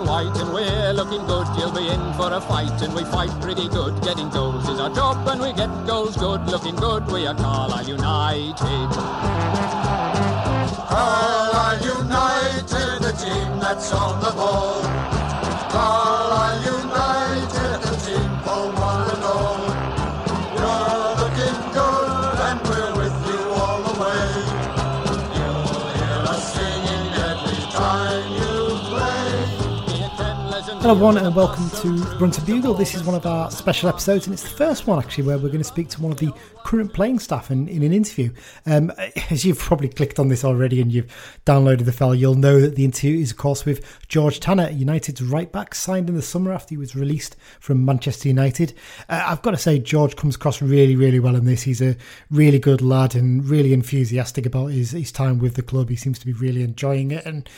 and white, and we're looking good. You'll be in for a fight, and we fight pretty good. Getting goals is our job, and we get goals good. Looking good, we are Carlisle United. Carlisle United, the team that's on the ball. Carlisle United, Hello, everyone, and welcome to Brunton Bugle. This is one of our special episodes, and it's the first one actually where we're going to speak to one of the current playing staff in, in an interview. Um, as you've probably clicked on this already and you've downloaded the file, you'll know that the interview is, of course, with George Tanner, United's right back, signed in the summer after he was released from Manchester United. Uh, I've got to say, George comes across really, really well in this. He's a really good lad and really enthusiastic about his, his time with the club. He seems to be really enjoying it, and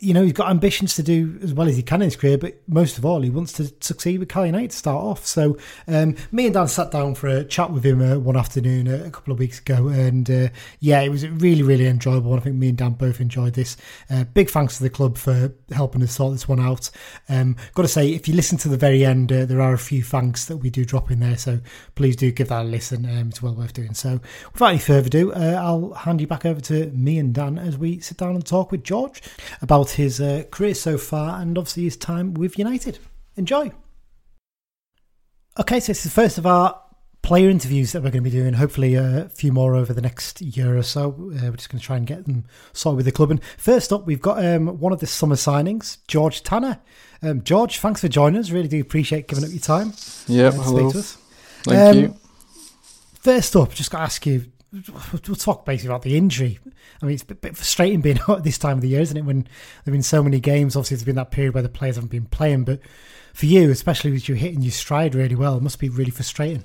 you know he's got ambitions to do as well as he can in his career. But most of all, he wants to succeed with Cal United to start off. So um, me and Dan sat down for a chat with him uh, one afternoon uh, a couple of weeks ago, and uh, yeah, it was really, really enjoyable. I think me and Dan both enjoyed this. Uh, big thanks to the club for helping us sort this one out. Um, got to say, if you listen to the very end, uh, there are a few thanks that we do drop in there, so please do give that a listen. Um, it's well worth doing. So, without any further ado, uh, I'll hand you back over to me and Dan as we sit down and talk with George about his uh, career so far and obviously his time with United. Enjoy. Okay, so this is the first of our player interviews that we're going to be doing. Hopefully, a few more over the next year or so. Uh, we're just going to try and get them sorted with the club. And first up, we've got um, one of the summer signings, George Tanner. Um, George, thanks for joining us. Really do appreciate giving up your time. Yep, uh, hello. speak to us. Thank Um, you. First up, just got to ask you. We'll talk basically about the injury. I mean, it's a bit, frustrating being out at this time of the year, isn't it? When there've been so many games. Obviously, there's been that period where the players haven't been playing. But for you, especially with you hitting your stride really well, it must be really frustrating.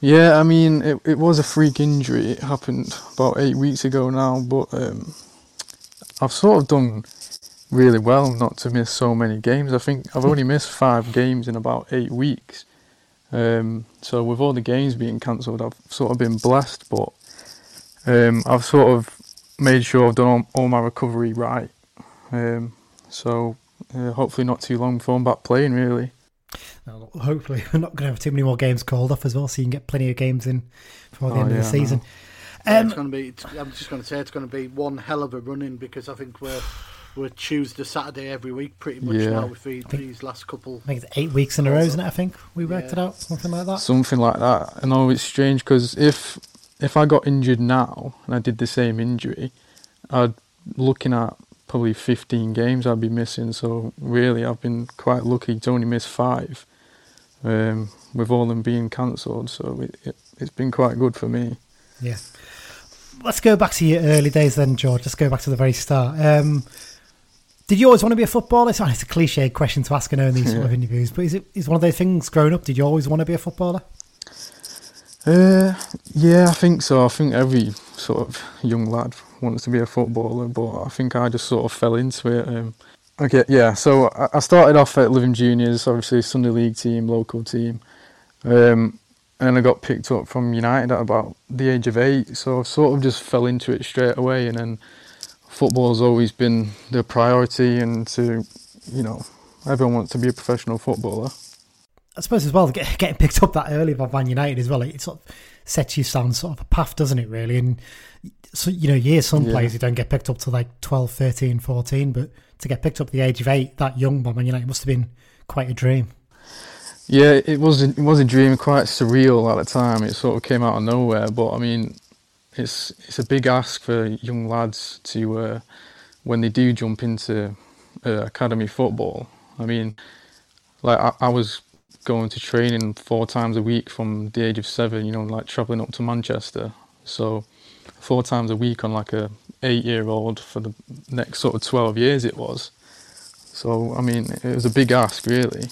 Yeah, I mean, it, it was a freak injury. It happened about eight weeks ago now, but um, I've sort of done really well not to miss so many games. I think I've only missed five games in about eight weeks. Um, so with all the games being cancelled, I've sort of been blessed, but um, I've sort of made sure I've done all, all my recovery right. Um, so uh, hopefully not too long before I'm back playing, really. Now, hopefully, we're not going to have too many more games called off as well, so you can get plenty of games in before the Oh, end of the I season. Yeah, Um, it's going to be. It's, I'm just going to say it's going to be one hell of a run in because I think we're we're Tuesday, Saturday every week pretty much Yeah. now with the, these last couple. I think it's eight weeks in a row, isn't it? I think we worked it out, something like that. something like that. I know it's strange because if if I got injured now and I did the same injury, I'd looking at probably 15 games I'd be missing. So really, I've been quite lucky to only miss five, um, with all them being cancelled. So it, it, it's been quite good for me. Yeah. Let's go back to your early days then, George. Let's go back to the very start. Um, did you always want to be a footballer? It's it's a cliche question to ask, in these sort of interviews, but is it is one of those things growing up? Did you always want to be a footballer? Uh, yeah, I think so. I think every sort of young lad wants to be a footballer, but I think I just sort of fell into it. Um, okay, yeah. So I I started off at Living Juniors, obviously Sunday League team, local team, um, and I got picked up from United at about the age of eight. So I sort of just fell into it straight away, and then football's always been the priority, and to you know, everyone wants to be a professional footballer. I suppose as well, getting picked up that early by Man United as well, it sort of sets you down sort of a path, doesn't it, really? And so, you know, years some Yeah. players who don't get picked up to like 12, 13, 14, but to get picked up at the age of eight, that young by Man United must have been quite a dream. Yeah, it was a, it was a dream, quite surreal at the time. It sort of came out of nowhere, but I mean, it's it's a big ask for young lads to uh, when they do jump into uh, academy football. I mean, like I, I was going to training four times a week from the age of seven. You know, like traveling up to Manchester, so four times a week on like a eight year old for the next sort of twelve years it was. So I mean, it was a big ask, really.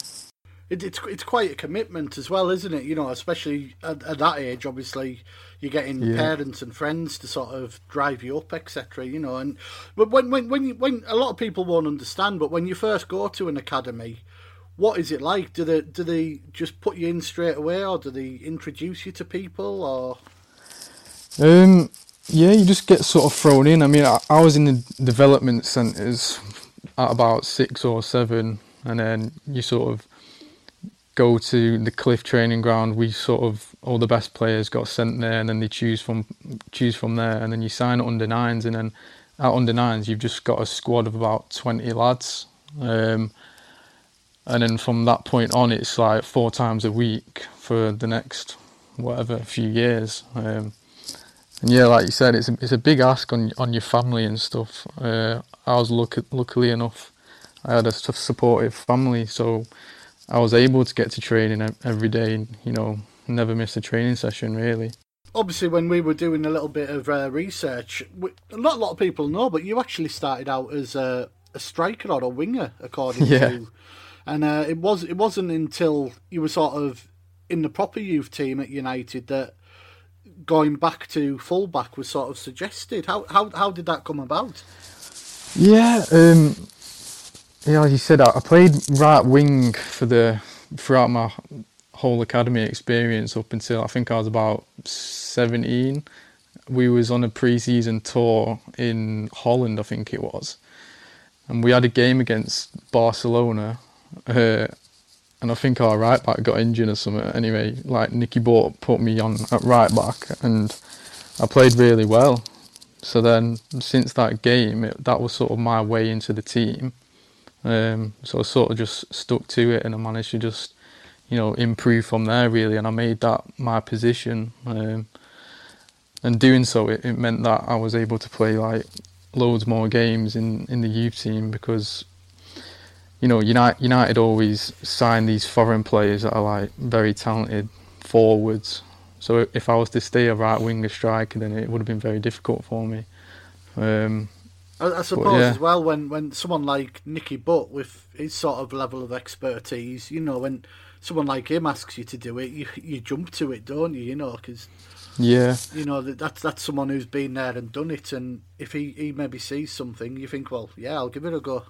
It, it's it's quite a commitment as well, isn't it? You know, especially at, at that age. Obviously, you're getting Yeah. parents and friends to sort of drive you up, etc. You know, and but when when when you, when a lot of people won't understand, but when you first go to an academy, what is it like? Do they do they just put you in straight away, or do they introduce you to people, or? Um, yeah, you just get sort of thrown in. I mean, I, I was in the development centres at about six or seven, and then you sort of go to the Cliff training ground. We sort of all the best players got sent there, and then they choose from choose from there, and then you sign under nines, and then at under nines you've just got a squad of about twenty lads. Um, and then from that point on, it's like four times a week for the next whatever few years. Um, and yeah, like you said, it's a, it's a big ask on on your family and stuff. Uh, I was lucky, luckily enough, I had a supportive family, so I was able to get to training every day. and, You know, never miss a training session really. Obviously, when we were doing a little bit of uh, research, we, not a lot of people know, but you actually started out as a, a striker or a winger, according yeah. to and uh, it was it wasn't until you were sort of in the proper youth team at United that going back to fullback was sort of suggested. How how how did that come about? Yeah, um, yeah, you said, I played right wing for the throughout my whole academy experience up until I think I was about seventeen. We was on a pre-season tour in Holland, I think it was, and we had a game against Barcelona uh, and I think our right back got injured or something. Anyway, like Nicky Butt put me on at right back, and I played really well. So then, since that game, it, that was sort of my way into the team. Um, so I sort of just stuck to it, and I managed to just, you know, improve from there really. And I made that my position. Um, and doing so, it, it meant that I was able to play like loads more games in in the youth team because you know, United, United always sign these foreign players that are like very talented forwards. So if I was to stay a right winger striker, then it would have been very difficult for me. Um, I, I suppose yeah. as well when, when someone like Nicky Butt with his sort of level of expertise, you know, when someone like him asks you to do it, you you jump to it, don't you? You know, because yeah, you know that that's that's someone who's been there and done it, and if he, he maybe sees something, you think, well, yeah, I'll give it a go.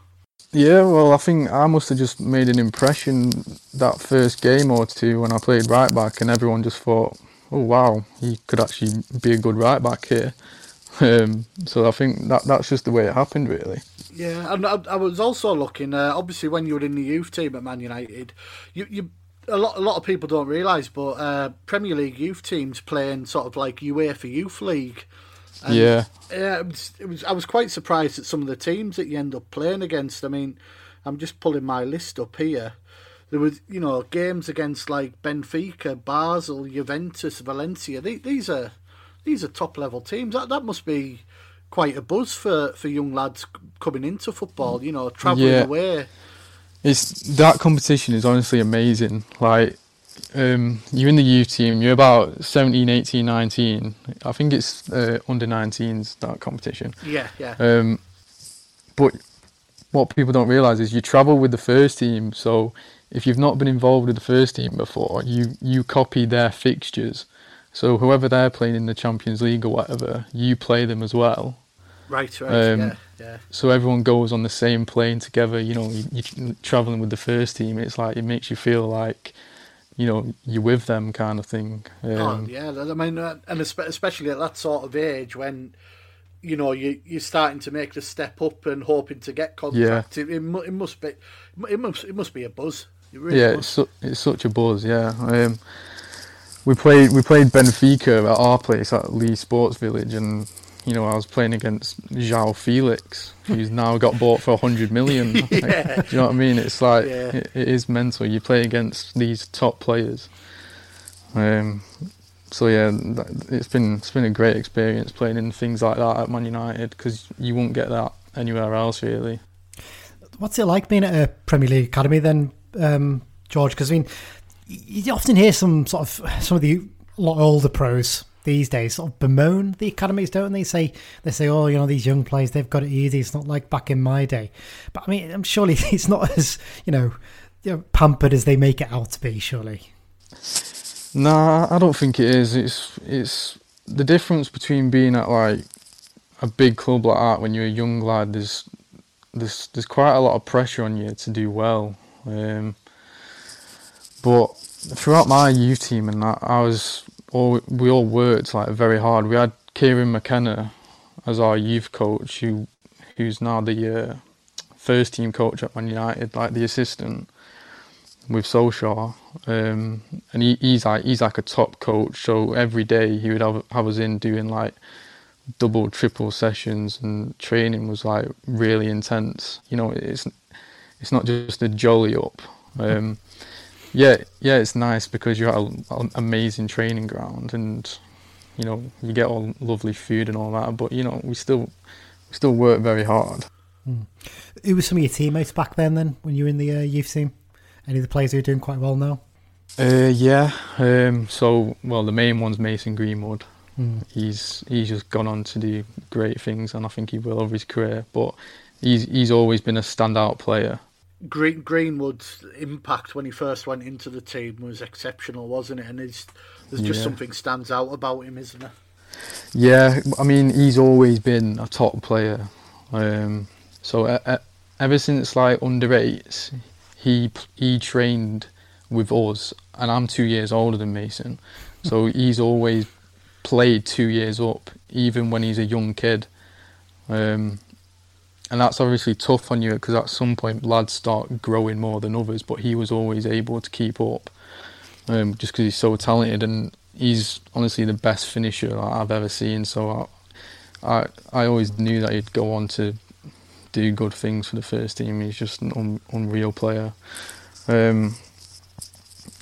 Yeah, well, I think I must have just made an impression that first game or two when I played right back, and everyone just thought, "Oh wow, he could actually be a good right back here." Um, so I think that that's just the way it happened, really. Yeah, and I, I was also looking. Uh, obviously, when you were in the youth team at Man United, you you a lot a lot of people don't realise, but uh, Premier League youth teams playing sort of like UEFA Youth League. And, yeah. Yeah, it was, it was, I was quite surprised at some of the teams that you end up playing against. I mean, I'm just pulling my list up here. There was, you know, games against like Benfica, Basel, Juventus, Valencia. These, these are these are top level teams. That that must be quite a buzz for, for young lads coming into football. You know, travelling yeah. away. It's that competition is honestly amazing. Like um, you're in the youth team, you're about 17, 18, 19. I think it's uh, under 19s, that competition. Yeah, yeah. Um, but what people don't realise is you travel with the first team, so if you've not been involved with the first team before, you, you copy their fixtures. So whoever they're playing in the Champions League or whatever, you play them as well. Right, right, um, yeah, yeah. So everyone goes on the same plane together. You know, you, you're traveling with the first team. It's like it makes you feel like you know you're with them kind of thing. Oh, um, oh yeah, I mean, and especially at that sort of age when you know you you're starting to make the step up and hoping to get contact. Yeah. It, it, must be it must it must be a buzz. It really yeah, it's, su- it's such a buzz. Yeah. Um, we played we played Benfica at our place at Leigh Sports Village, and you know, I was playing against João Felix, who's now got bought for a hundred million. yeah. do you know what I mean? It's like yeah. it, it is mental. You play against these top players. Um, so yeah, it's been it's been a great experience playing in things like that at Man United because you won't get that anywhere else really. What's it like being at a Premier League academy then, um, George? Because I mean, you often hear some sort of some of the lot older pros these days sort of bemoan the academies, don't they? Say they say, "Oh, you know, these young players they've got it easy. It's not like back in my day." But I mean, I'm surely it's not as you know, you know pampered as they make it out to be. Surely. Nah, I don't think it is. It's it's the difference between being at like a big club like that when you're a young lad. There's there's there's quite a lot of pressure on you to do well. Um, but throughout my youth team and that, I was all we all worked like very hard. We had Kieran McKenna as our youth coach, who who's now the uh, first team coach at Man United, like the assistant with Solskjaer, um, and he, he's like he's like a top coach. So every day he would have, have us in doing like double, triple sessions, and training was like really intense. You know, it's it's not just a jolly up. Um, yeah, yeah, it's nice because you're at an amazing training ground, and you know you get all lovely food and all that. But you know we still we still work very hard. Hmm. Who were some of your teammates back then? Then when you were in the uh, youth team, any of the players who are doing quite well now? Uh, yeah. Um, so well, the main one's Mason Greenwood. Mm. He's he's just gone on to do great things, and I think he will over his career. But he's he's always been a standout player. Green, Greenwood's impact when he first went into the team was exceptional, wasn't it? And there's just yeah. something stands out about him, isn't there? Yeah, I mean he's always been a top player. Um, so uh, ever since like under eights, he he trained with us, and I'm two years older than Mason, so he's always played two years up, even when he's a young kid. Um, and that's obviously tough on you because at some point lads start growing more than others. But he was always able to keep up, um, just because he's so talented and he's honestly the best finisher I've ever seen. So I, I, I always knew that he'd go on to do good things for the first team. He's just an un, unreal player. Um,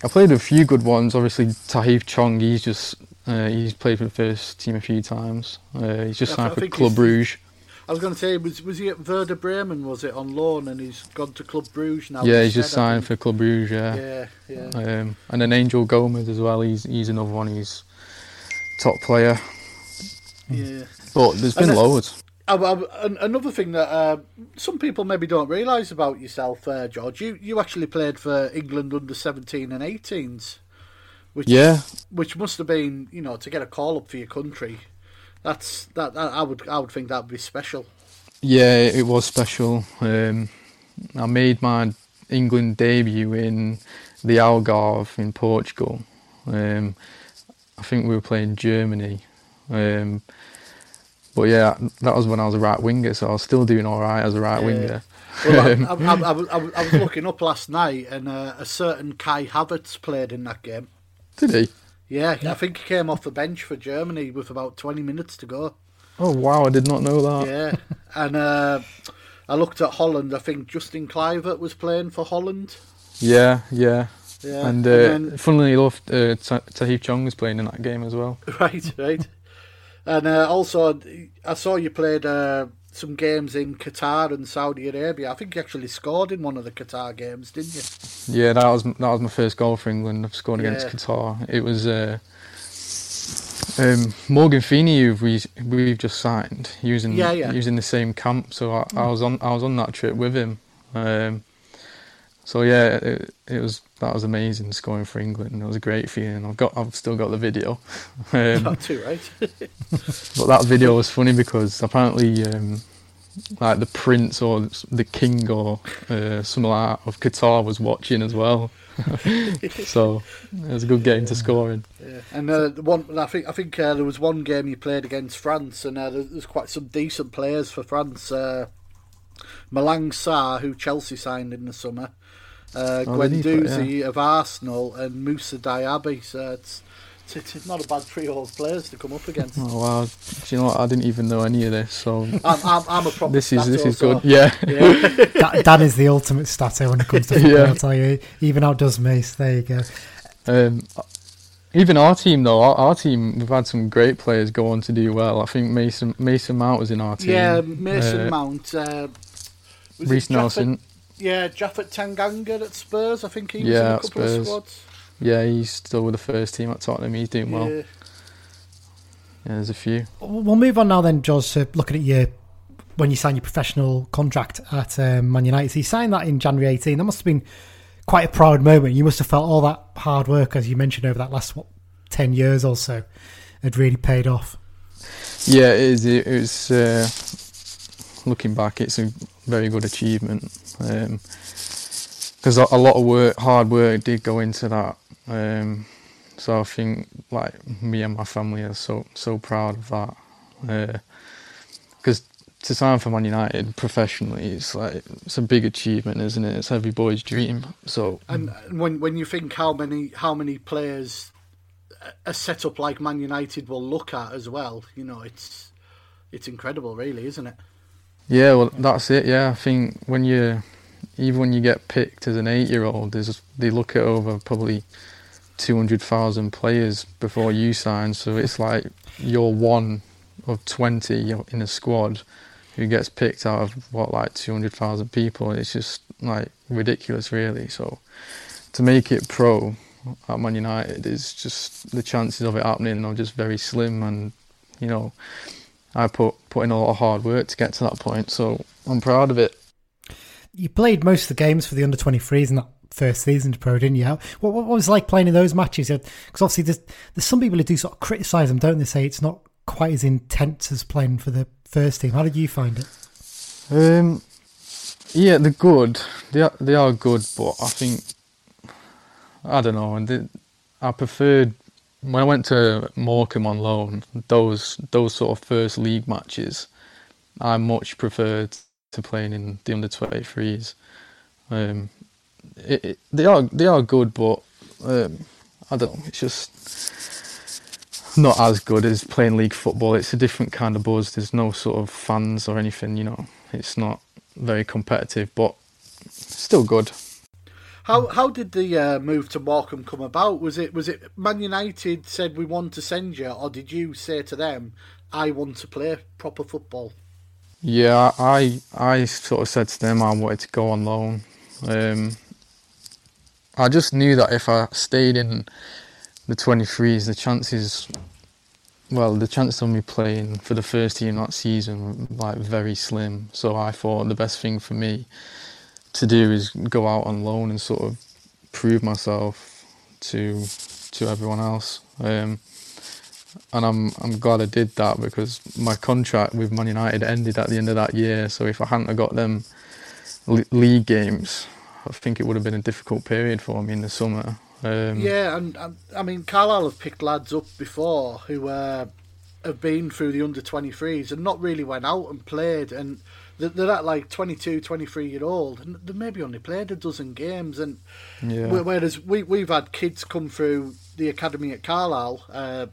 I played a few good ones. Obviously, Tahith Chong. He's just uh, he's played for the first team a few times. Uh, he's just signed for Club Bruges. I was going to say, was was he at Werder Bremen? Was it on loan, and he's gone to Club Bruges now? Yeah, he's just signed for Club Bruges. Yeah, yeah, yeah. Um, and then Angel Gomes as well. He's he's another one. He's top player. Yeah, but there's been loads. I, I, another thing that uh, some people maybe don't realise about yourself, uh, George, you you actually played for England under seventeen and 18s. Which, yeah, which must have been, you know, to get a call up for your country that's that, that, I would I would think that would be special. Yeah, it was special. Um, I made my England debut in the Algarve in Portugal. Um, I think we were playing Germany. Um, but yeah, that was when I was a right winger, so I was still doing all right as a right yeah. winger. Well, I, I, I, I, was looking up last night, and uh, a certain Kai Havertz played in that game. Did he? Yeah, I think he came off the bench for Germany with about 20 minutes to go. Oh, wow, I did not know that. Yeah, and uh, I looked at Holland. I think Justin Kluivert was playing for Holland. Yeah, yeah. Yeah. And, uh, and then, funnily enough, uh, Chong was playing in that game as well. Right, right. and uh, also, I saw you played uh, some games in Qatar and Saudi Arabia. I think you actually scored in one of the Qatar games, didn't you? Yeah, that was that was my first goal for England. I've scored against. Qatar. It was uh, um, Morgan Feeney, who we we've just signed. using yeah, yeah. in the same camp, so I, I was on I was on that trip with him. Um, so yeah, it, it, was that was amazing scoring for England. It was a great feeling. I've got I've still got the video. Um, too, right? but that video was funny because apparently, um, like the prince or the king or uh, something like that of Qatar was watching as well. so it was a good game to scoring. Yeah. And uh, one, I think I think uh, there was one game you played against France, and uh, there's quite some decent players for France. Uh, Malang Sarr, who Chelsea signed in the summer, uh, oh, Guendouzi yeah. of Arsenal, and Moussa Diaby. So it's, it's, it's, not a bad trio of players to come up against. Oh wow! Do you know what? I didn't even know any of this. So I'm, I'm, I'm a proper. This is this is good. Yeah. yeah. Dan is the ultimate statter when it comes to football. Yeah. I'll tell you, even outdoes Mace. There you go. Um, even our team though, our, our, team we've had some great players go on to do well. I think Mason Mason Mount was in our team. Yeah, Mason uh, Mount. Uh, Reiss Nelson. Yeah, Japhet Tanganga at Spurs. I think he was yeah, in a couple Spurs. of squads. Yeah, he's still with the first team at Tottenham. He's doing well. Yeah. Yeah, there's a few. We'll move on now then, Joz, to looking at your when you signed your professional contract at um, Man United. So you signed that in January 18. That must have been quite a proud moment. You must have felt all that hard work, as you mentioned, over that last what, 10 years or so, had really paid off. Yeah, it is. It was, uh, looking back, it's a very good achievement. Um, because a, a lot of work, hard work, did go into that. Um, so I think like me and my family are so so proud of that. Because to sign for Man United professionally, it's like it's a big achievement, isn't it? It's every boy's dream. So And when when you think how many how many players a setup like Man United will look at as well, you know, it's it's incredible, really, isn't it? Yeah, well, that's it. Yeah, I think when you, even when you get picked as an eight-year-old, there's they look at over probably two hundred thousand players before you sign. So it's like you're one of twenty in a squad who gets picked out of what like two hundred thousand people. It's just like ridiculous, really. So to make it pro at Man United is just the chances of it happening are just very slim, and you know. I put put in a lot of hard work to get to that point, so I'm proud of it. You played most of the games for the under 23s in that first season to pro, didn't you? What, what was it like playing in those matches? Because obviously, there's, there's some people who do sort of criticise them, don't they? Say it's not quite as intense as playing for the first team. How did you find it? Um, yeah, they're good. They are, they are good, but I think I don't know. And I preferred when I went to Morecambe on loan, those those sort of first league matches, I much preferred to playing in the under twenty threes. Um, it, it, they are they are good, but um, I don't know. It's just not as good as playing league football. It's a different kind of buzz. There's no sort of fans or anything. You know, it's not very competitive, but still good. How how did the uh, move to Morecambe come about? Was it was it Man United said we want to send you, or did you say to them, "I want to play proper football"? Yeah, I I sort of said to them I wanted to go on loan. Um, I just knew that if I stayed in the 23s, the chances, well, the chances of me playing for the first team that season were like very slim. So I thought the best thing for me to do is go out on loan and sort of prove myself to to everyone else. Um, and I'm I'm glad I did that because my contract with Man United ended at the end of that year. So if I hadn't have got them league games, I think it would have been a difficult period for me in the summer. Um, yeah, and, and, I mean Carlisle have picked lads up before who uh, have been through the under 23s and not really went out and played and they're at like 22, 23 year old, and they maybe only played a dozen games. And yeah. whereas we we've had kids come through the academy at Carlisle, uh,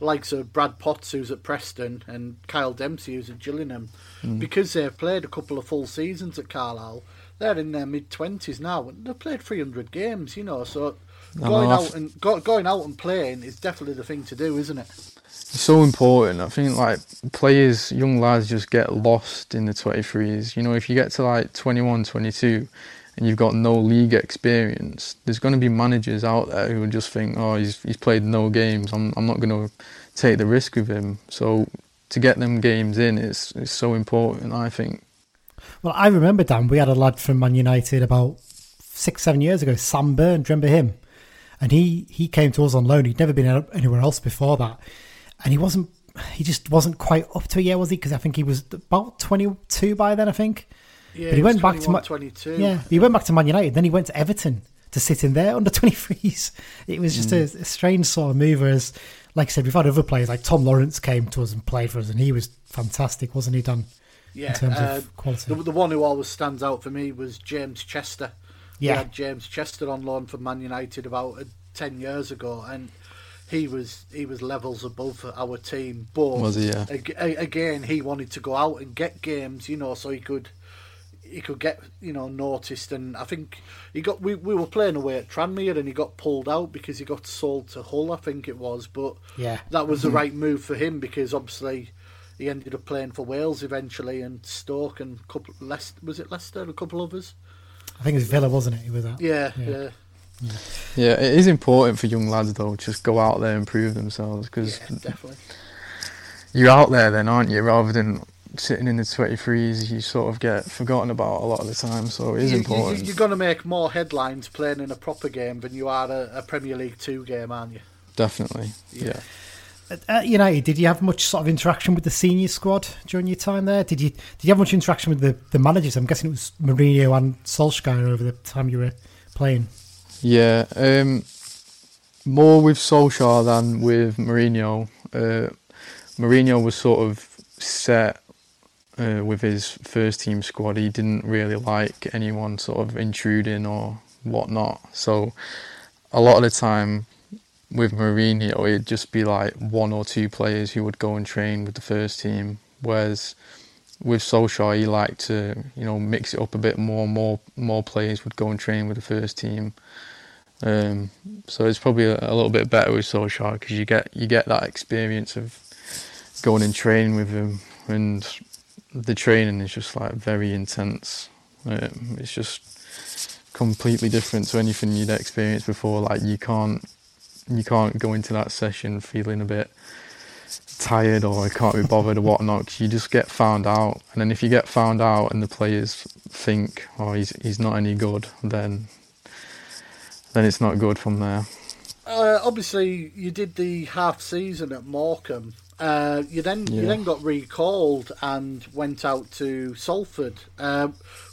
likes of Brad Potts who's at Preston and Kyle Dempsey who's at Gillingham, mm. because they've played a couple of full seasons at Carlisle. They're in their mid twenties now, and they've played three hundred games. You know, so going out and go, going out and playing is definitely the thing to do, isn't it? So important. I think like players, young lads just get lost in the 23s. You know, if you get to like 21, 22 and you've got no league experience, there's going to be managers out there who just think, oh, he's, he's played no games. I'm, I'm not going to take the risk with him. So to get them games in is, is so important, I think. Well, I remember, Dan, we had a lad from Man United about six, seven years ago, Sam Byrne. Remember him? And he, he came to us on loan. He'd never been anywhere else before that and he wasn't he just wasn't quite up to it yet, was he? Because I think he was about 22 by then, I think. Yeah, but he, went back to Man, 22. Yeah, he went back to Man United. Then he went to Everton to sit in there under 23s. It was just mm. a, a, strange sort of move. As like I said, we've had other players like Tom Lawrence came to us and played for us, and he was fantastic, wasn't he? Done. Yeah, in terms uh, of quality. The, the, one who always stands out for me was James Chester. Yeah, we had James Chester on loan for Man United about uh, ten years ago, and he was he was levels above our team. But was he? Yeah. again, he wanted to go out and get games, you know, so he could he could get you know noticed. And I think he got we, we were playing away at Tranmere and he got pulled out because he got sold to Hull, I think it was. But yeah, that was the mm-hmm. right move for him because obviously he ended up playing for Wales eventually and Stoke and couple Leicester was it Leicester and a couple others. I think it was Villa, wasn't it? He was that. Yeah, yeah. yeah. Yeah. yeah, it is important for young lads though, just go out there and prove themselves because yeah, you're out there then, aren't you? Rather than sitting in the 23s, you sort of get forgotten about a lot of the time. So it is you, important. You, are going to make more headlines playing in a proper game than you are a, a Premier League Two game, aren't you? Definitely. Yeah. yeah. At United, did you have much sort of interaction with the senior squad during your time there? Did you did you have much interaction with the, the managers? I'm guessing it was Mourinho and Solskjaer over the time you were playing. Yeah, um, more with Solskjaer than with Mourinho. Uh, Mourinho was sort of set uh, with his first team squad. He didn't really like anyone sort of intruding or whatnot. So a lot of the time with Mourinho, it'd just be like one or two players who would go and train with the first team. Whereas with Solskjaer, he liked to you know mix it up a bit more. More more players would go and train with the first team. Um, so it's probably a, a, little bit better with Solskjaer because you get you get that experience of going and training with him, and the training is just like very intense. Um, it's just completely different to anything you'd experienced before. Like you can't you can't go into that session feeling a bit tired or I can't be bothered or whatnot. Cause you just get found out, and then if you get found out and the players think, "Oh, he's he's not any good," then then it's not good from there. Uh, obviously, you did the half season at Morecambe. Uh, you then yeah. you then got recalled and went out to Salford. Uh,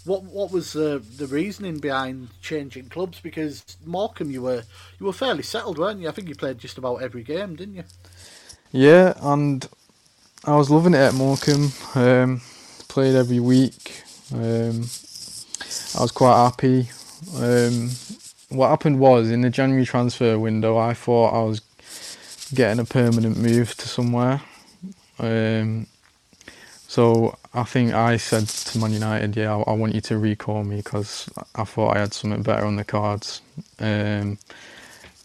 what what was the the reasoning behind changing clubs? Because Morecambe, you were you were fairly settled, weren't you? I think you played just about every game, didn't you? Yeah, and I was loving it at Morecambe. Um, played every week. Um, I was quite happy. Um, what happened was in the January transfer window, I thought I was getting a permanent move to somewhere. Um, so I think I said to Man United, yeah, I, I want you to recall me because I thought I had something better on the cards. Um,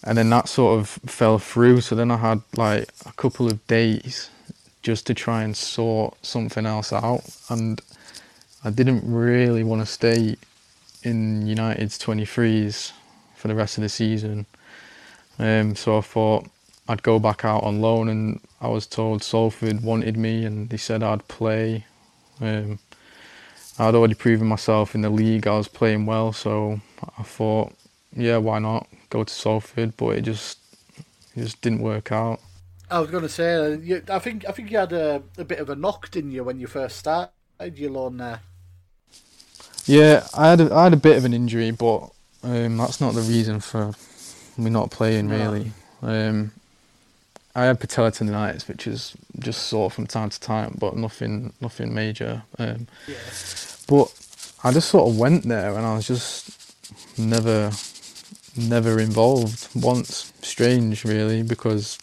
and then that sort of fell through. So then I had like a couple of days just to try and sort something else out. And I didn't really want to stay in United's 23s for the rest of the season. Um, so I thought I'd go back out on loan, and I was told Salford wanted me, and they said I'd play. Um, I'd already proven myself in the league. I was playing well, so I thought, yeah, why not go to Salford? But it just it just didn't work out. I was going to say, you, I think I think you had a, a bit of a knock, didn't you, when you first started your loan there? Yeah, I had a, I had a bit of an injury, but um, that's not the reason for me not playing really. Um, I had patella tendonitis, which is just sore from time to time, but nothing, nothing major. Um, yeah. But I just sort of went there, and I was just never, never involved once. Strange, really, because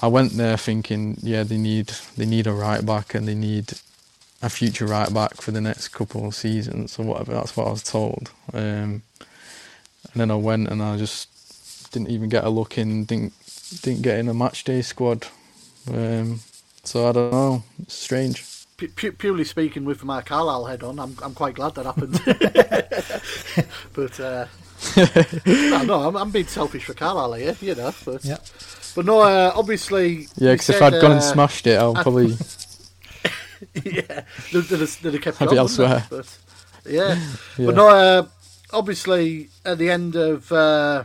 I went there thinking, yeah, they need they need a right back, and they need a future right back for the next couple of seasons or whatever. That's what I was told. Um, and then I went, and I just didn't even get a look in. Didn't didn't get in a match day squad. Um, so I don't know. It's strange. P- purely speaking, with my Carlisle head on, I'm I'm quite glad that happened. but uh, no, no, I'm, I'm, being selfish for Carlisle here, you know. But yeah. but no, uh, obviously. Yeah, because if I'd uh, gone and uh, smashed it, I'll probably. yeah, they'd, they'd, they'd have kept I'd be elsewhere. But, yeah. yeah. but no, uh, obviously at the end of uh,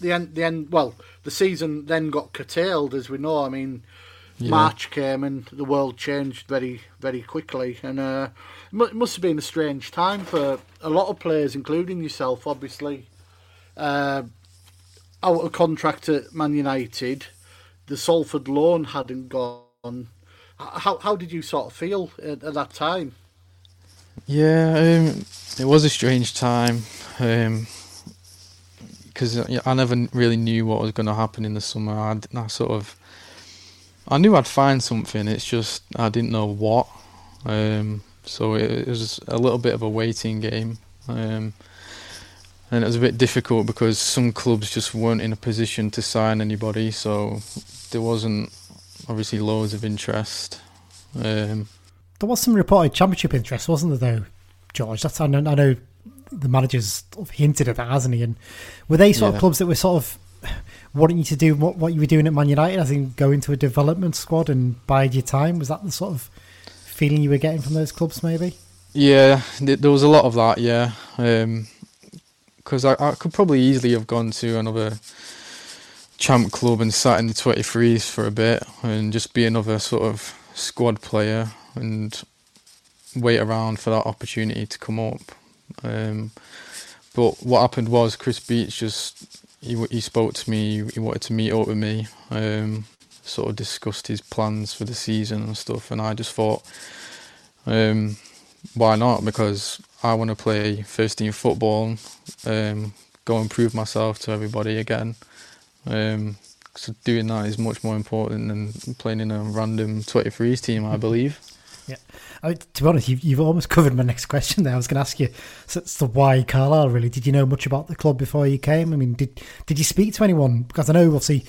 the end, the end. Well, the season then got curtailed, as we know. I mean, yeah. March came and the world changed very, very quickly, and uh, it must have been a strange time for a lot of players, including yourself, obviously. Uh, out of contract at Man United, the Salford loan hadn't gone. How how did you sort of feel at, at that time? Yeah, um, it was a strange time. Um, because uh, I never really knew what was going to happen in the summer. I'd, I sort of, I knew I'd find something. It's just I didn't know what. Um, so it, it, was a little bit of a waiting game, um, and it was a bit difficult because some clubs just weren't in a position to sign anybody. So there wasn't obviously loads of interest. Um, there was some reported championship interest, wasn't there? Though, George. That's I know. I know the manager's hinted at that, hasn't he? And were they sort yeah. of clubs that were sort of wanting you to do what, what you were doing at Man United, I think go into a development squad and bide your time? Was that the sort of feeling you were getting from those clubs, maybe? Yeah, there was a lot of that, yeah. Because um, I, I could probably easily have gone to another champ club and sat in the 23s for a bit and just be another sort of squad player and wait around for that opportunity to come up. Um, but what happened was Chris Beech just he he spoke to me. He wanted to meet up with me. Um, sort of discussed his plans for the season and stuff, and I just thought, um, why not? Because I want to play first team football, um, go and prove myself to everybody again. Um, so doing that is much more important than playing in a random 23s team, I believe. Yeah. I mean, to be honest, you've, you've almost covered my next question there. I was going to ask you, so, so why Carlisle, really? Did you know much about the club before you came? I mean, did did you speak to anyone? Because I know, obviously,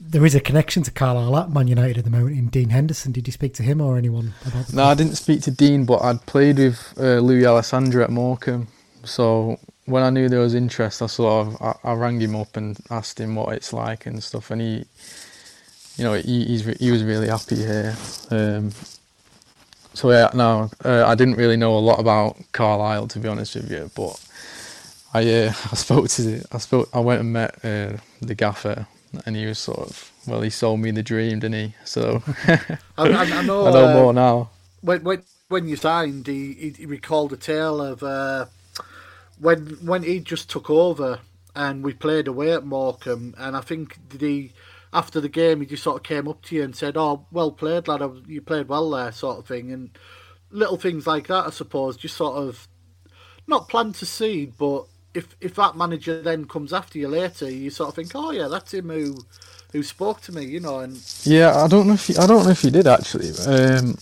there is a connection to Carlisle at Man United at the moment in Dean Henderson. Did you speak to him or anyone about the No, I didn't speak to Dean, but I'd played with uh, Lewis Alessandra at Morecambe. So when I knew there was interest, I sort of I, I rang him up and asked him what it's like and stuff, and he, you know, he he's, he was really happy here. Um, so yeah, no, uh, I didn't really know a lot about Carlisle to be honest with you, but I uh, I spoke to the, I spoke I went and met uh, the gaffer, and he was sort of well, he sold me the dream, didn't he? So I, I, I know. I know uh, more now. when when when you signed, he, he, he recalled a tale of uh, when when he just took over and we played away at Morecambe, and I think did he after the game he just sort of came up to you and said, "Oh, well played, lad. You played well there," sort of thing, and little things like that. I suppose just sort of not plant a seed, but if if that manager then comes after you later, you sort of think, "Oh yeah, that's him who." Who spoke to me, you know, and Yeah, I don't know if he, I don't know if he did actually. Um,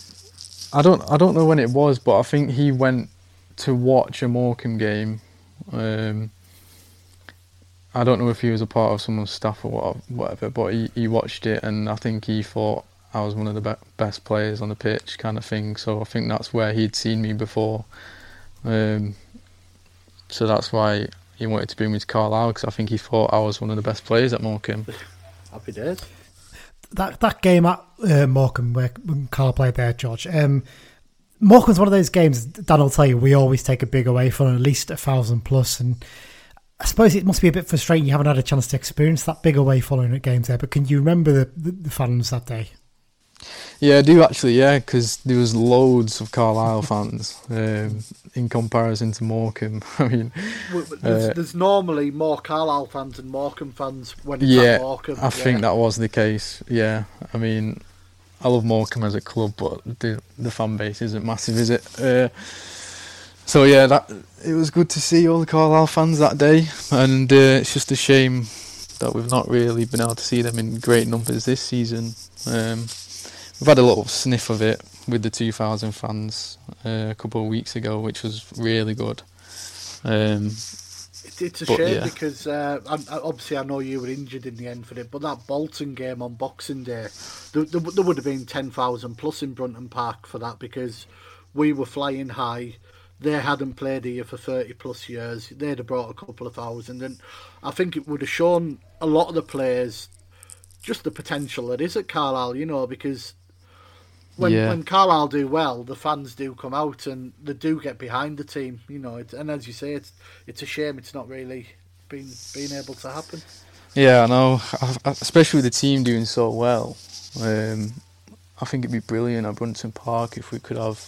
I don't I don't know when it was, but I think he went to watch a Morecambe game. Um, I don't know if he was a part of someone's staff or whatever, but he, he watched it and I think he thought I was one of the be- best players on the pitch, kind of thing. So I think that's where he'd seen me before. Um, so that's why he wanted to bring me to Carlisle because I think he thought I was one of the best players at Morecambe. happy days. that that game at uh, Morecambe where when Carl played there, George. Um, Morecambe's one of those games. Dan will tell you we always take a big away from at least a thousand plus, and I suppose it must be a bit frustrating you haven't had a chance to experience that big away following at games there. But can you remember the, the, the fans that day? Yeah, I do actually. Yeah, because there was loads of Carlisle fans um, in comparison to Morecambe. I mean, W- w- There's, Uh, there's normally more Carlisle fans and Morecambe fans when it's yeah, at Morecambe. I think that was the case. Yeah, I mean, I love Morecambe as a club, but the the fan base isn't massive, is it? Uh, so yeah, that it was good to see all the Carlisle fans that day, and uh, it's just a shame that we've not really been able to see them in great numbers this season. Um, we've had a little sniff of it with the 2,000 fans uh, a couple of weeks ago, which was really good. Um, It, it's a But, shame yeah. because uh, I- obviously I know you were injured in the end for it, but that Bolton game on Boxing Day, there, there, there would have been 10,000 plus in Brunton Park for that because we were flying high. They hadn't played here for 30 plus years. They'd have brought a couple of thousand. And I think it would have shown a lot of the players just the potential that is at Carlisle, you know, because when Yeah. when Carlisle do well, the fans do come out and they do get behind the team, you know. It, and as you say, it's it's a shame it's not really been being able to happen. Yeah, I know. Especially with the team doing so well. Um, I think it'd be brilliant at Brunton Park if we could have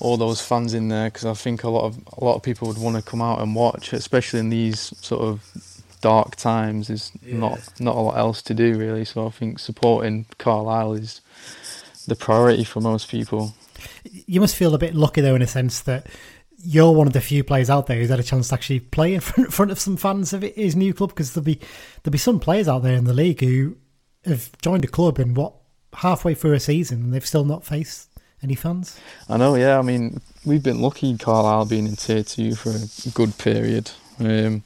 all those fans in there because I think a lot of a lot of people would want to come out and watch, especially in these sort of dark times. There's not not a lot else to do really, so I think supporting Carlisle is the priority for most people. You must feel a bit lucky though, in a sense that you're one of the few players out there who's had a chance to actually play in front, front of some fans of his new club. Because there'll be there'll be some players out there in the league who have joined a club in what halfway through a season and they've still not faced any fans. I know, yeah. I mean, we've been lucky, Carlisle being in Tier 2 for a good period. Um,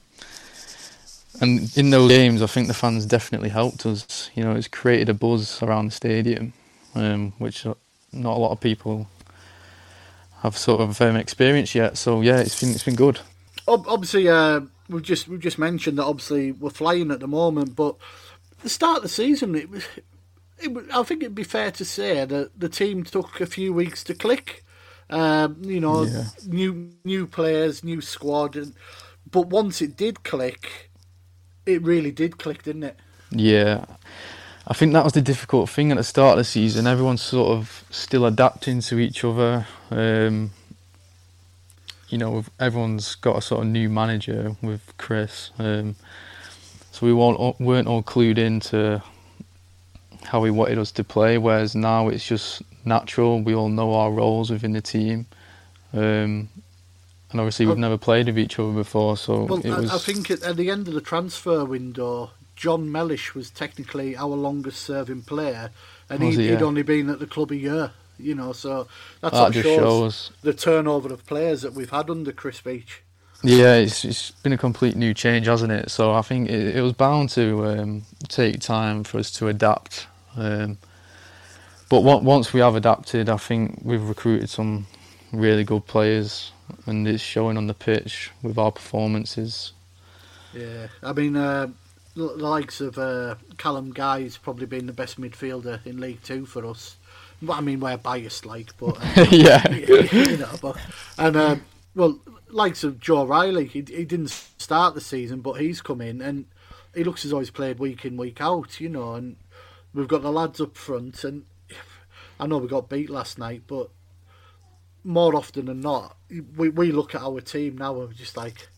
and in those games, I think the fans definitely helped us. You know, it's created a buzz around the stadium, um, which not a lot of people have sort of um, experienced yet. So yeah, it's been it's been good. Obviously, uh, we've just we've just mentioned that obviously we're flying at the moment, but the start of the season, it was, it I think it'd be fair to say that the team took a few weeks to click. Um, you know, Yeah. new new players, new squad, and but once it did click, it really did click, didn't it? Yeah, I think that was the difficult thing at the start of the season. Everyone's sort of still adapting to each other. Um, you know, everyone's got a sort of new manager with Chris, um, so we weren't weren't all clued into how he wanted us to play. Whereas now it's just natural. We all know our roles within the team. Um, and obviously we've never played with each other before, so Well, it I, was. I think at, the end of the transfer window, Jon Mellish was technically our longest serving player, and he'd, he? he'd only been at the club a year. You know, so that that just shows, shows. the turnover of players that we've had under Chris Beech. Yeah, it's it's been a complete new change, hasn't it? So I think it, it was bound to um, take time for us to adapt. Um, but on- once we have adapted, I think we've recruited some really good players, and it's showing on the pitch with our performances. Yeah, I mean, uh, the likes of uh, Callum Guy's probably been the best midfielder in League Two for us. Well, I mean, we're biased, like, but uh, yeah, you know, but and um, well, likes of Joe Riley, he, he didn't start the season, but he's come in and he looks as though he's played week in week out, you know, and we've got the lads up front, and I know we got beat last night, but more often than not, we we look at our team now and we're just like.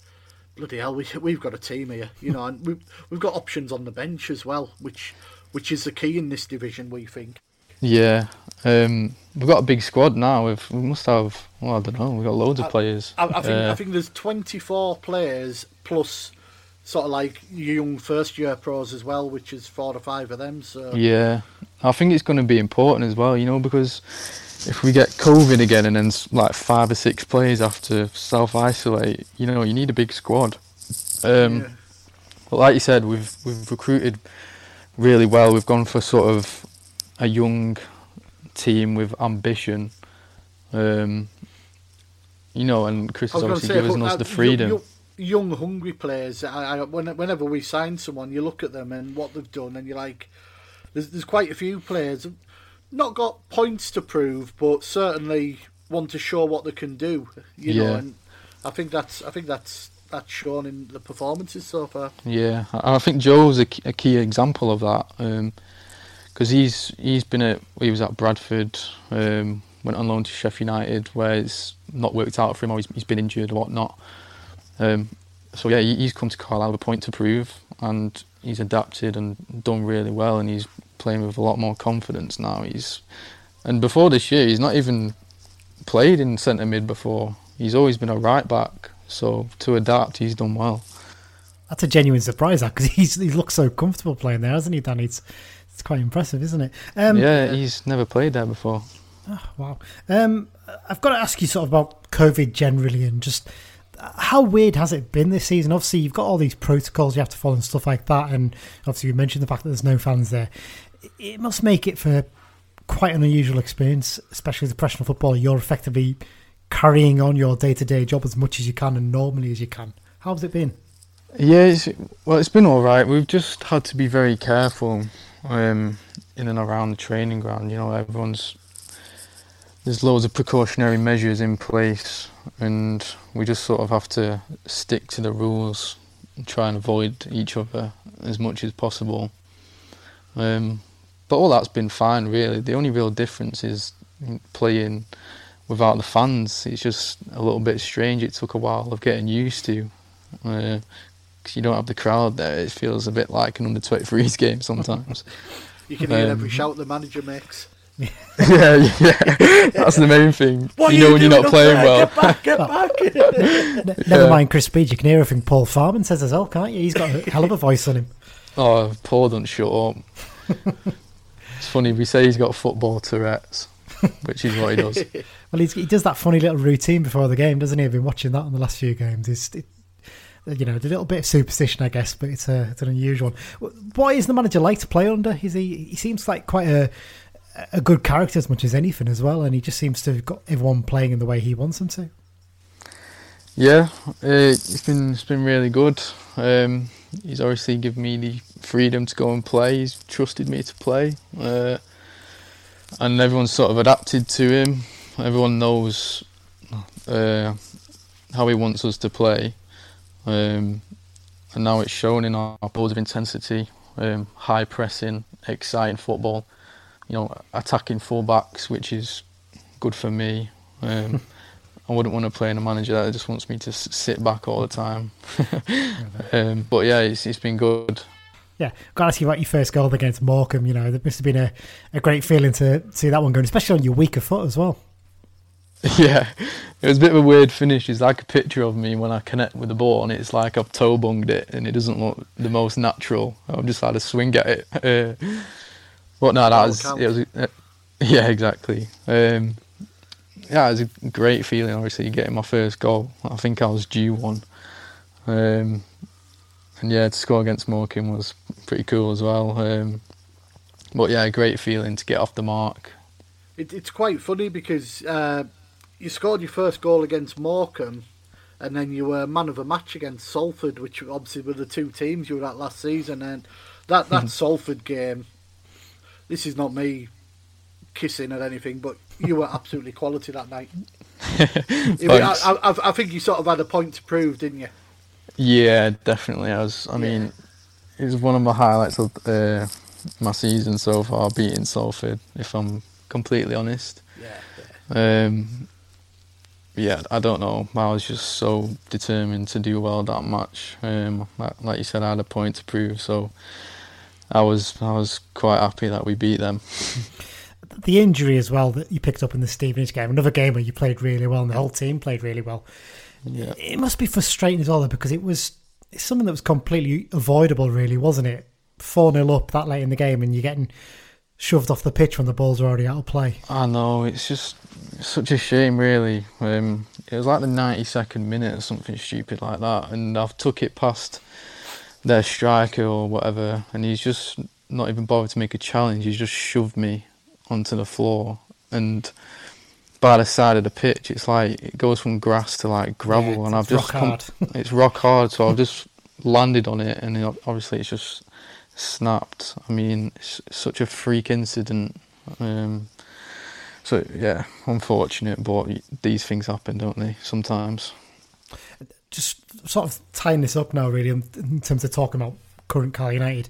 Bloody hell, we, we've got a team here, you know, and we've, we've got options on the bench as well, which which is the key in this division, we think. yeah. Um, we've got a big squad now. We've, we must have. Well, I don't know. We've got loads of players. I, I think Uh, I think there's 24 players plus sort of like young first year pros as well, which is four or five of them. So Yeah, I think it's going to be important as well, you know, because if we get COVID again and then like five or six players have to self isolate, you know, you need a big squad. Um, yeah. But like you said, we've we've recruited really well. We've gone for sort of a young team with ambition. Um, you know, and Chris has to obviously say, given us the freedom. Young, young, hungry players. I, I, whenever we sign someone, you look at them and what they've done, and you're like, there's there's quite a few players not got points to prove, but certainly want to show what they can do. You know, and I think that's I think that's that's shown in the performances so far. Yeah, I think Joe's a key, a key example of that because he's he's been at he was at Bradford, um, went on loan to Sheffield United, where it's not worked out for him, or he's, he's been injured or whatnot. Um, so yeah, he, he's come to Carlisle with a point to prove, and he's adapted and done really well, and he's playing with a lot more confidence now. He's and before this year, he's not even played in centre mid before. He's always been a right back, so to adapt, he's done well. That's a genuine surprise, that because he's he looks so comfortable playing there, hasn't he, Danny? It's it's quite impressive, isn't it? Um, yeah, he's never played there before. Wow. Um, I've got to ask you sort of about COVID generally and just how weird has it been this season? Obviously, you've got all these protocols you have to follow and stuff like that, and obviously you mentioned the fact that there's no fans there. It must make it for quite an unusual experience, especially as a professional footballer. You're effectively carrying on your day-to-day job as much as you can and normally as you can. How's it been? Yeah, it's, well, it's been all right. We've just had to be very careful um, in and around the training ground. You know, everyone's there's loads of precautionary measures in place, and we just sort of have to stick to the rules and try and avoid each other as much as possible. Um, but all that's been fine, really. The only real difference is playing without the fans. It's just a little bit strange. It took a while of getting used to. Uh, 'cause you don't have the crowd there. It feels a bit like an under 23s game sometimes. You can hear Um, every shout the manager makes. yeah, yeah, that's the main thing. What you are know when you're not playing there? well. Get back, get back. Ne- Never mind Chris Beech, you can hear everything Paul Farman says as well, can't you? He's got a hell of a voice on him. Oh, Paul don't shut up. it's funny we say he's got football Tourette's, which is what he does. Well, he's, he does that funny little routine before the game, doesn't he? I've been watching that in the last few games. It's, it, you know, a little bit of superstition, I guess, but it's a it's an unusual one. What is the manager like to play under? Is he? He seems like quite a a good character as much as anything as well, and he just seems to have got everyone playing in the way he wants them to. Yeah, uh, it's been it's been really good. Um, he's obviously given me the freedom to go and play. He's trusted me to play, uh, and everyone's sort of adapted to him. Everyone knows uh, how he wants us to play, um, and now it's shown in our, balls of intensity. um, high pressing, exciting football. You know, attacking fullbacks, which is good for me. Um, I wouldn't want to play in a manager that just wants me to sit back all the time. um, but yeah, it's, it's been good. Yeah, got to ask you about your first goal against Morecambe. You know, there must have been a, a great feeling to see that one going, especially on your weaker foot as well. Yeah, it was a bit of a weird finish. It's like a picture of me when I connect with the ball, and it's like I've toe bunged it, and it doesn't look the most natural. I've just had a swing at it. Uh, but no, that was it was. Uh, yeah, exactly. Um, yeah, it was a great feeling. Obviously, getting my first goal. I think I was due one. Um, and yeah, to score against Morecambe was pretty cool as well. Um, but yeah, great feeling to get off the mark. It, it's quite funny because. Uh you scored your first goal against Morecambe, and then you were man of the match against Salford, which obviously were the two teams you were at last season. And that that Salford game, this is not me kissing or anything, but you were absolutely quality that night. I, I, I, think you sort of had a point to prove, didn't you? Yeah, definitely. I was. I mean, it was one of my highlights of uh, my season so far, beating Salford. If I'm completely honest. Yeah. yeah. Um, yeah, I don't know. I was just so determined to do well that match. Um, like, like, you said, I had a point to prove, so I was I was quite happy that we beat them. the injury as well that you picked up in the Stevenage game, another game where you played really well and the whole team played really well. Yeah. It must be frustrating as well though, because it was it's something that was completely avoidable, really, wasn't it? Four 0 up that late in the game, and you're getting shoved off the pitch when the balls are already out of play. I know it's just such a shame, really. Um, it was like the 92nd minute or something stupid like that, and I've took it past their striker or whatever, and he's just not even bothered to make a challenge. He's just shoved me onto the floor, and by the side of the pitch, it's like it goes from grass to like gravel, yeah, and I've just come, it's rock hard. So I've just landed on it, and obviously it's just snapped. I mean, it's such a freak incident. Um, so yeah, unfortunate, but these things happen, don't they? Sometimes. Just sort of tying this up now, really, in terms of talking about current Carl United.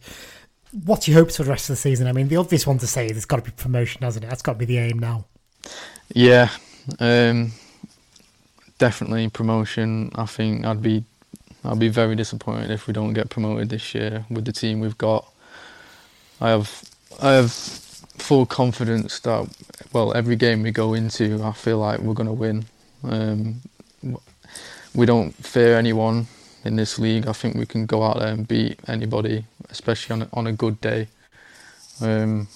What's your hopes for the rest of the season? I mean, the obvious one to say is there's got to be promotion, hasn't it? That's got to be the aim now. Yeah, um, definitely promotion. I think I'd be I'll be very disappointed if we don't get promoted this year with the team we've got. I have I have full confidence that well every game we go into I feel like we're going to win. Um, we don't fear anyone in this league. I think we can go out there and beat anybody, especially on a, on a good day. Um,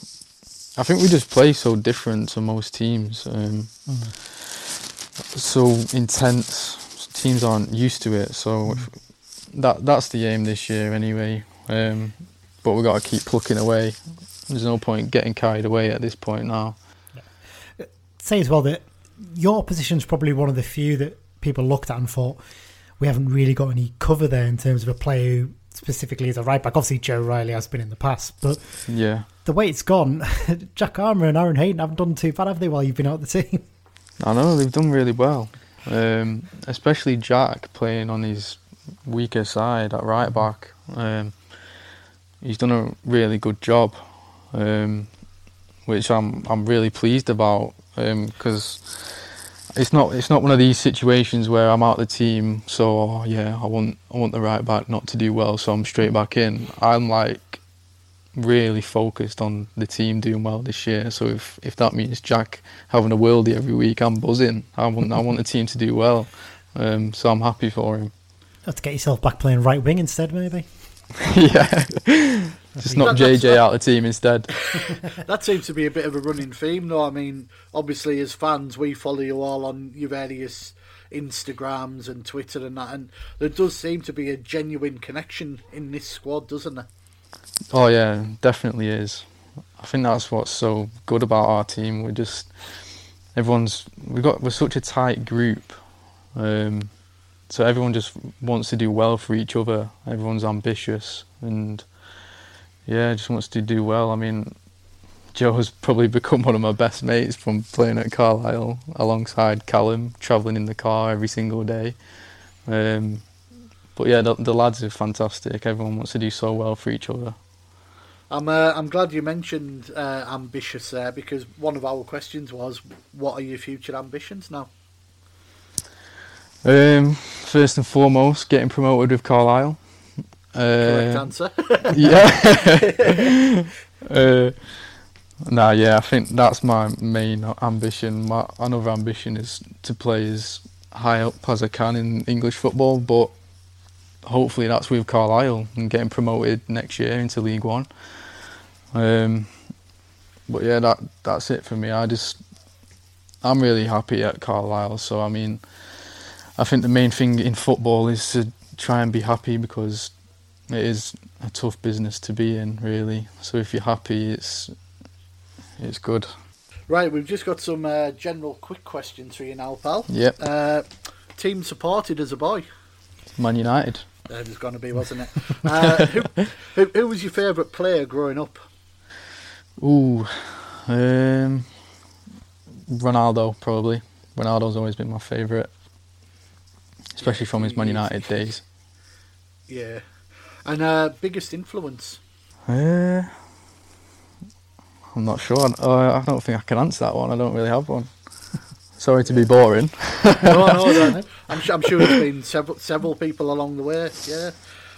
I think we just play so different to most teams. Um, mm. So intense teams aren't used to it. So mm. that that's the aim this year anyway. Um, but we've got to keep plucking away. There's no point getting carried away at this point now. Say as well that your position's probably one of the few that people looked at and thought we haven't really got any cover there in terms of a player who specifically is a right back. Obviously, Joe Riley has been in the past, but yeah, the way it's gone, Jack Armer and Aaron Hayden haven't done too bad, have they? While you've been out the team, I know they've done really well um, especially Jack playing on his weaker side at right back. Um, he's done a really good job, um, which I'm I'm really pleased about because um, it's not it's not one of these situations where I'm out of the team. So yeah, I want I want the right back not to do well, so I'm straight back in. I'm like really focused on the team doing well this year. So if, if that means Jack having a worldie every week, I'm buzzing. I want I want the team to do well. Um, so I'm happy for him. Have to get yourself back playing right wing instead, maybe. yeah, just not JJ out of the team instead. that seems to be a bit of a running theme, though. I mean, obviously, as fans, we follow you all on your various Instagrams and Twitter and that, and there does seem to be a genuine connection in this squad, doesn't there? Oh yeah, definitely is. I think that's what's so good about our team. We're just everyone's we got we're such a tight group, um, so everyone just wants to do well for each other. Everyone's ambitious and yeah, just wants to do well. I mean, Joe has probably become one of my best mates from playing at Carlisle alongside Callum, travelling in the car every single day. Um, but yeah, the, the lads are fantastic. Everyone wants to do so well for each other. I'm uh, I'm glad you mentioned uh, ambitious there because one of our questions was, what are your future ambitions now? Um, first and foremost, getting promoted with Carlisle. Correct Uh, answer. yeah. uh, nah, yeah, I think that's my main ambition. My another ambition is to play as high up as I can in English football, but hopefully that's with Carlisle and getting promoted next year into League One. Um, but yeah, that that's it for me. I just I'm really happy at Carlisle. So I mean, I think the main thing in football is to try and be happy because it is a tough business to be in, really. So if you're happy, it's it's good. right, we've just got some uh, general quick questions for you now, pal. Yep, Uh, team supported as a boy. Man United. There was going to be, wasn't it? Uh, who, who, who was your favourite player growing up? Ooh, um, Ronaldo probably. Ronaldo's always been my favourite, especially from his Man United days. Yeah. And uh, biggest influence? Uh, I'm not sure. Uh, I don't think I can answer that one. I don't really have one. Sorry to be boring. no, no, no. I'm, I'm sure there's been several several people along the way. Yeah.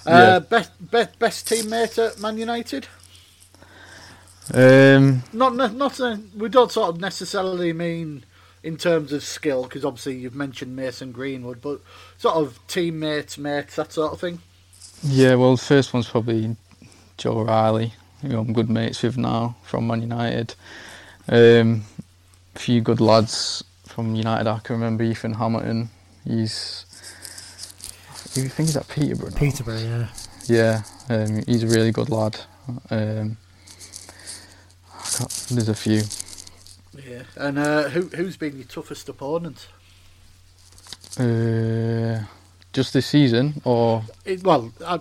Uh, Yeah. Best, best best teammate at Man United? Um, Not not uh, we don't sort of necessarily mean in terms of skill because obviously you've mentioned Mason Greenwood, but sort of teammates, mates, that sort of thing. Yeah, well, the first one's probably Joe Riley, who I'm good mates with now from Man United. Um, a few good lads from United. I can remember Ethan Hamilton. He's, I think he's at Peterborough. now. Peterborough, yeah. Yeah, um, he's a really good lad. Um, I can't- there's a few. Yeah. And uh, who who's been your toughest opponent? Uh, just this season, or It, well, uh,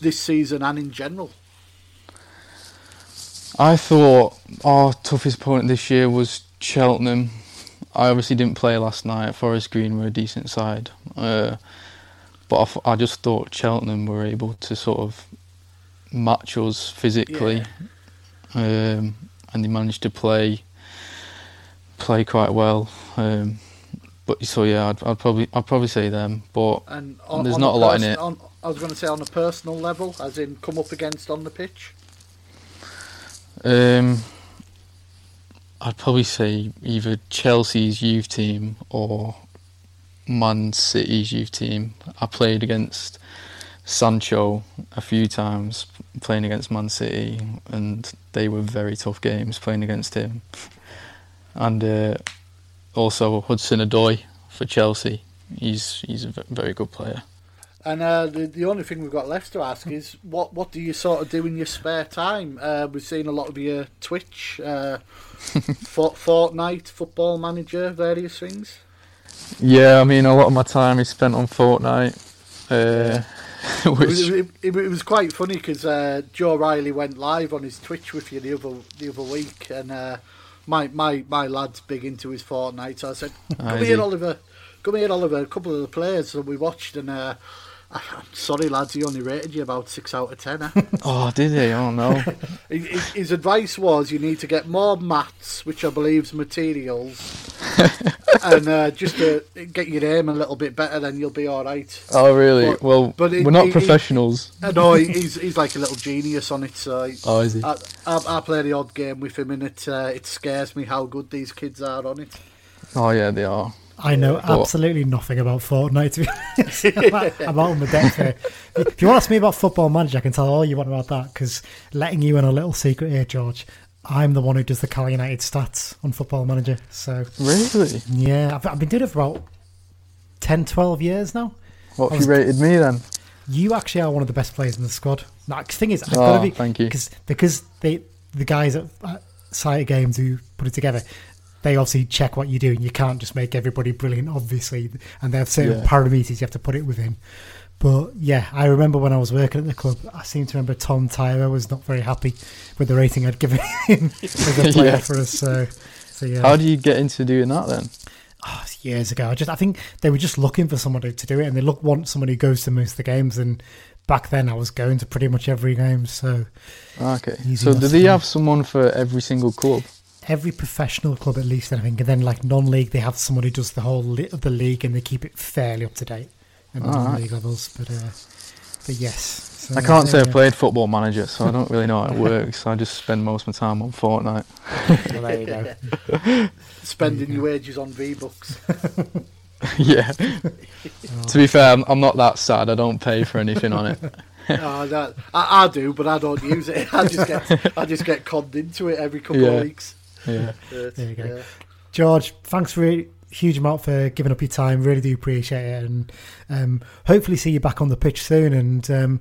this season and in general. I thought our toughest opponent this year was Cheltenham. I obviously didn't play last night. Forest Green were a decent side, uh, but I, th- I just thought Cheltenham were able to sort of match us physically, um, and they managed to play play quite well. Um, but so yeah, I'd, I'd probably I'd probably say them. But And on, There's on not a lot in it. On, I was going to say on a personal level, as in come up against on the pitch. Um, I'd probably say either Chelsea's youth team or Man City's youth team. I played against Sancho a few times, playing against Man City, and they were very tough games playing against him. And uh, also Hudson Odoi for Chelsea. He's he's a very good player. And uh, the the only thing we've got left to ask is what what do you sort of do in your spare time? Uh, we've seen a lot of your Twitch, uh, Fort, Fortnite, Football Manager, various things. Yeah, I mean a lot of my time is spent on Fortnite. Uh, It was, which it, it, it was quite funny because uh, Joe Riley went live on his Twitch with you the other the other week, and uh, my my my lad's big into his Fortnite. So I said, "Come here. Oliver. Come here, Oliver." A couple of the players that we watched, and uh, I'm sorry, lads, he only rated you about six out of ten. Eh? oh, did he? Oh no. his, his- advice was you need to get more mats, which I believe's materials, and uh, just to get your aim a little bit better, then you'll be all right. Oh really? But- well, but it- we're not it- professionals. He- he's he's like a little genius on it. So Oh, is he? I, I, I play the odd game with him, and it uh, it scares me how good these kids are on it. Oh yeah, they are. I know But- absolutely nothing about Fortnite. To be honest, I'm out- I'm out on the depth here. If you want to ask me about Football Manager, I can tell all you want about that. Because letting you in a little secret here, George, I'm the one who does the Cal United stats on Football Manager. So Really? yeah, I've, I've been doing it for about 10, 12 years now. What I have was- you rated me then? You actually are one of the best players in the squad. Now, the thing is, I've Oh, got to be thank you. because because they the guys at, at Sight Games who put it together, they obviously check what you do, and you can't just make everybody brilliant, obviously. And they have certain Yeah. parameters you have to put it within. But yeah, I remember when I was working at the club, I seem to remember Tom Tyler was not very happy with the rating I'd given him as a player Yeah. for us. So, so yeah, How do you get into doing that then? oh, years ago. I just I think they were just looking for somebody to do it, and they look want somebody who goes to most of the games. And back then I was going to pretty much every game. So Okay. So do they have someone for every single club? Every professional club at least, I think, and then like non-league, they have someone who does the whole li- the league and they keep it fairly up to date at Alright. non-league levels. But uh, but yes, So, I can't say there I've played Football Manager, so I don't really know how it works. I just spend most of my time on Fortnite. Well, there you go. Spending your wages on V Bucks. yeah. to be fair, I'm, I'm not that sad. I don't pay for anything on it. oh, that, I, I do, but I don't use it. I just get I just get conned into it every couple Yeah. of weeks. Yeah. But, There you go. yeah. George, thanks for a huge amount for giving up your time. Really do appreciate it, and um, hopefully see you back on the pitch soon. And um,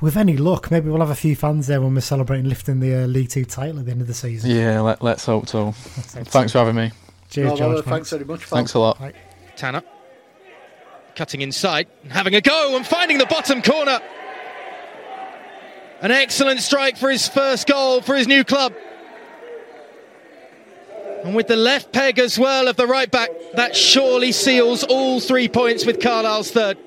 with any luck, maybe we'll have a few fans there when we're celebrating lifting the uh, League Two title at the end of the season. Yeah, let, let's hope so. So, Thanks for having me. Cheers, No, George. well, thanks very much. pal. Thanks a lot. Tanner cutting inside, having a go and finding the bottom corner. An excellent strike for his first goal for his new club. And with the left peg as well of the right back, that surely seals all three points with Carlisle's third.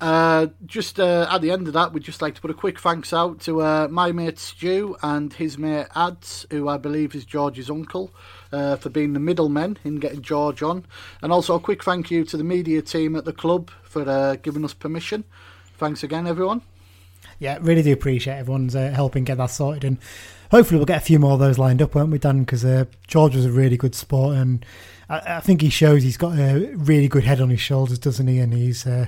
Uh, just uh, at the end of that, we'd just like to put a quick thanks out to uh, my mate Stu and his mate Ads, who I believe is George's uncle, uh, for being the middlemen in getting George on. And also a quick thank you to the media team at the club for uh, giving us permission. Thanks again, everyone. Yeah, really do appreciate everyone's uh, helping get that sorted, and hopefully we'll get a few more of those lined up, won't we, Dan? Because uh, George was a really good sport, and I, I think he shows he's got a really good head on his shoulders, doesn't he? And he's, uh,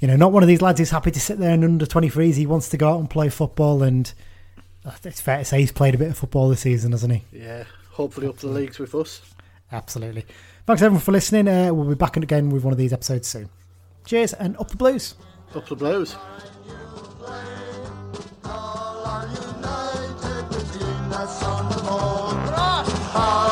you know, not one of these lads who's happy to sit there and under 23s. He wants to go out and play football, and uh, it's fair to say he's played a bit of football this season, hasn't he? Yeah, hopefully up the leagues with us. Absolutely. Thanks everyone for listening. Uh, we'll be back again with one of these episodes soon. Cheers and up the blues. Up the blows. All